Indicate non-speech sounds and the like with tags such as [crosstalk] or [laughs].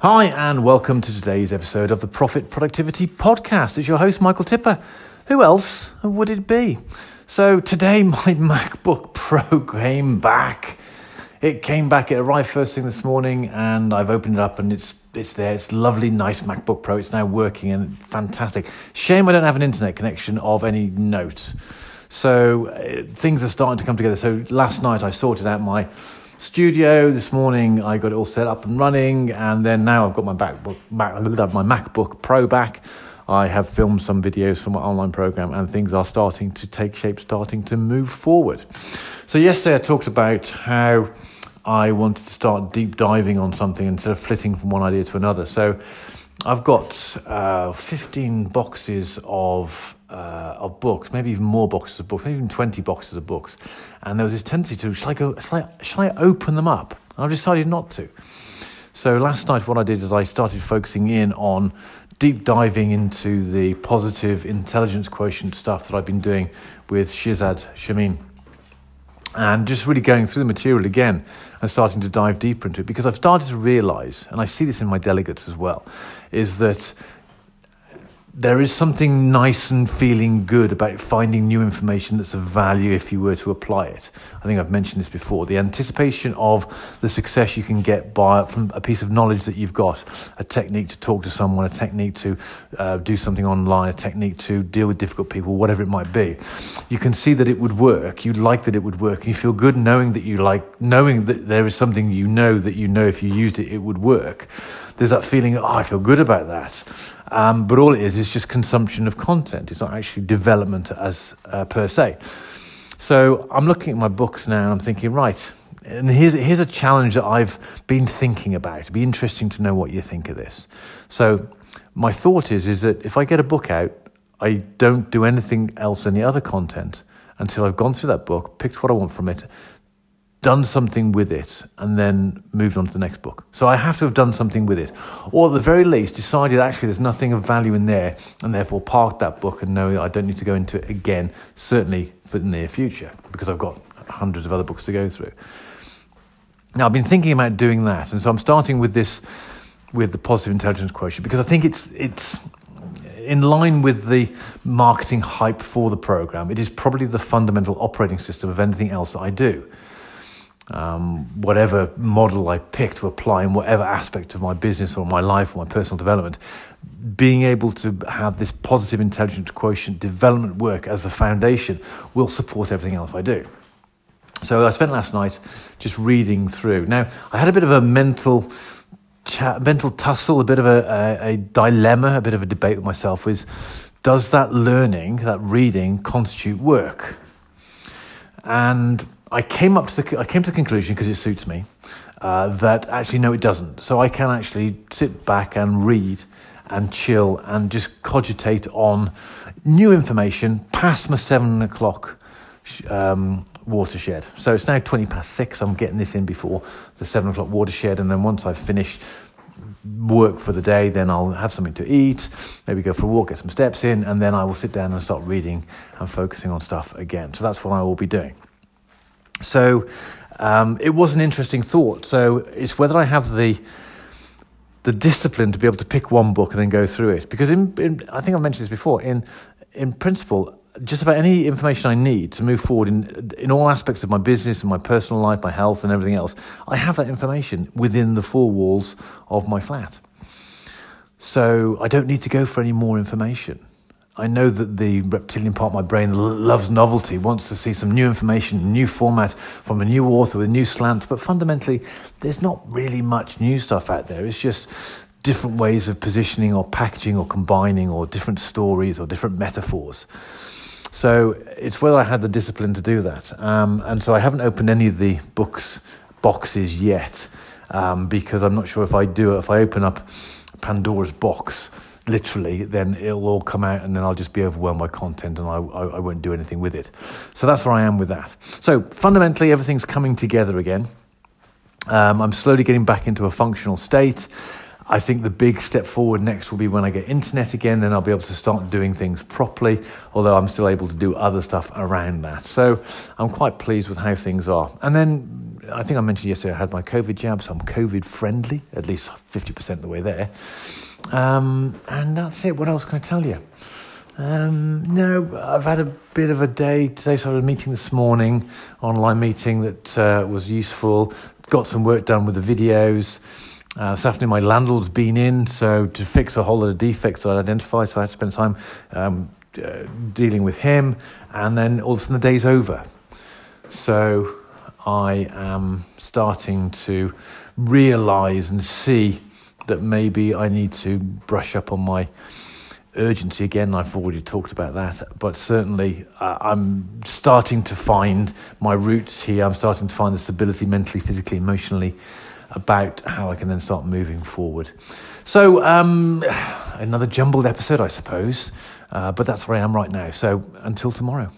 Hi, and welcome to today's episode of the Profit Productivity Podcast. It's your host, Michael Tipper. Who else would it be? So, today [laughs] my MacBook Pro came back. It came back, it arrived first thing this morning, and I've opened it up and it's it's there. It's lovely, nice MacBook Pro. It's now working and fantastic. Shame I don't have an internet connection of any note. So uh, things are starting to come together. So last night I sorted out my studio. This morning I got it all set up and running, and then now I've got my MacBook, Mac, my MacBook Pro back. I have filmed some videos for my online program, and things are starting to take shape, starting to move forward. So yesterday I talked about how I wanted to start deep diving on something instead of flitting from one idea to another. So I've got uh, 15 boxes of uh, of books, maybe even more boxes of books, maybe even 20 boxes of books. And there was this tendency to, shall I go, shall I, shall I open them up? And I've decided not to. So last night, what I did is I started focusing in on deep diving into the positive intelligence quotient stuff that I've been doing with Shirzad Chamine and just really going through the material again and starting to dive deeper into it because I've started to realize, and I see this in my delegates as well, is that there is something nice and feeling good about finding new information that's of value if you were to apply it. I think I've mentioned this before. The anticipation of the success you can get by from a piece of knowledge that you've got, a technique to talk to someone, a technique to uh, do something online, a technique to deal with difficult people, whatever it might be. You can see that it would work. You like that it would work, and you feel good knowing that you like knowing that there is something you know that you know if you used it, it would work. There's that feeling, oh, I feel good about that. Um, but all it is is just consumption of content. It's not actually development as uh, per se. So I'm looking at my books now and I'm thinking, right, and here's, here's a challenge that I've been thinking about. It'd be interesting to know what you think of this. So my thought is, is that if I get a book out, I don't do anything else, any other content, until I've gone through that book, picked what I want from it, done something with it and then moved on to the next book. So I have to have done something with it. Or at the very least, decided actually there's nothing of value in there and therefore parked that book and know I don't need to go into it again, certainly for the near future, because I've got hundreds of other books to go through. Now, I've been thinking about doing that. And so I'm starting with this, with the positive intelligence quotient, because I think it's, it's, in line with the marketing hype for the program, it is probably the fundamental operating system of anything else that I do um, whatever model I pick to apply in whatever aspect of my business or my life or my personal development, being able to have this positive intelligence quotient development work as a foundation will support everything else I do. So I spent last night just reading through. Now, I had a bit of a mental chat, mental tussle, a bit of a, a, a dilemma, a bit of a debate with myself is does that learning, that reading constitute work? And I came up to the I came to the conclusion because it suits me uh, that actually no, it doesn't. So I can actually sit back and read and chill and just cogitate on new information past my seven o'clock um, watershed. So it's now twenty past six. I'm getting this in before the seven o'clock watershed, and then once I've finished work for the day, then I'll have something to eat, maybe go for a walk, get some steps in, and then I will sit down and start reading and focusing on stuff again. So that's what I will be doing. So um, it was an interesting thought. So it's whether I have the the discipline to be able to pick one book and then go through it. Because in, in, I think I've mentioned this before. In in principle, just about any information I need to move forward in in all aspects of my business and my personal life, my health, and everything else, I have that information within the four walls of my flat. So I don't need to go for any more information. I know that the reptilian part of my brain loves novelty, wants to see some new information, new format from a new author with new slants, but fundamentally, there's not really much new stuff out there. It's just different ways of positioning or packaging or combining or different stories or different metaphors. So it's whether I had the discipline to do that. Um, and so I haven't opened any of the books boxes yet um, because I'm not sure if I do it, if I open up Pandora's box literally, then it'll all come out and then I'll just be overwhelmed by content and I, I, I, won't do anything with it. So that's where I am with that. So fundamentally, everything's coming together again. Um, I'm slowly getting back into a functional state. I think the big step forward next will be when I get internet again, then I'll be able to start doing things properly, although I'm still able to do other stuff around that. So I'm quite pleased with how things are. And then I think I mentioned yesterday I had my COVID jab, so I'm COVID friendly, at least 50% of the way there. Um, and that's it. What else can I tell you? Um, no, I've had a bit of a day today. So I had a meeting this morning, online meeting that uh, was useful. Got some work done with the videos. Uh, this afternoon, my landlord's been in, so to fix a whole lot of defects I'd identified, so I had to spend time um, uh, dealing with him, and then all of a sudden the day's over. So I am starting to realise and see that maybe I need to brush up on my urgency again. I've already talked about that, but certainly uh, I'm starting to find my roots here. I'm starting to find the stability mentally, physically, emotionally about how I can then start moving forward. So, um, another jumbled episode, I suppose, uh, but that's where I am right now. So, until tomorrow.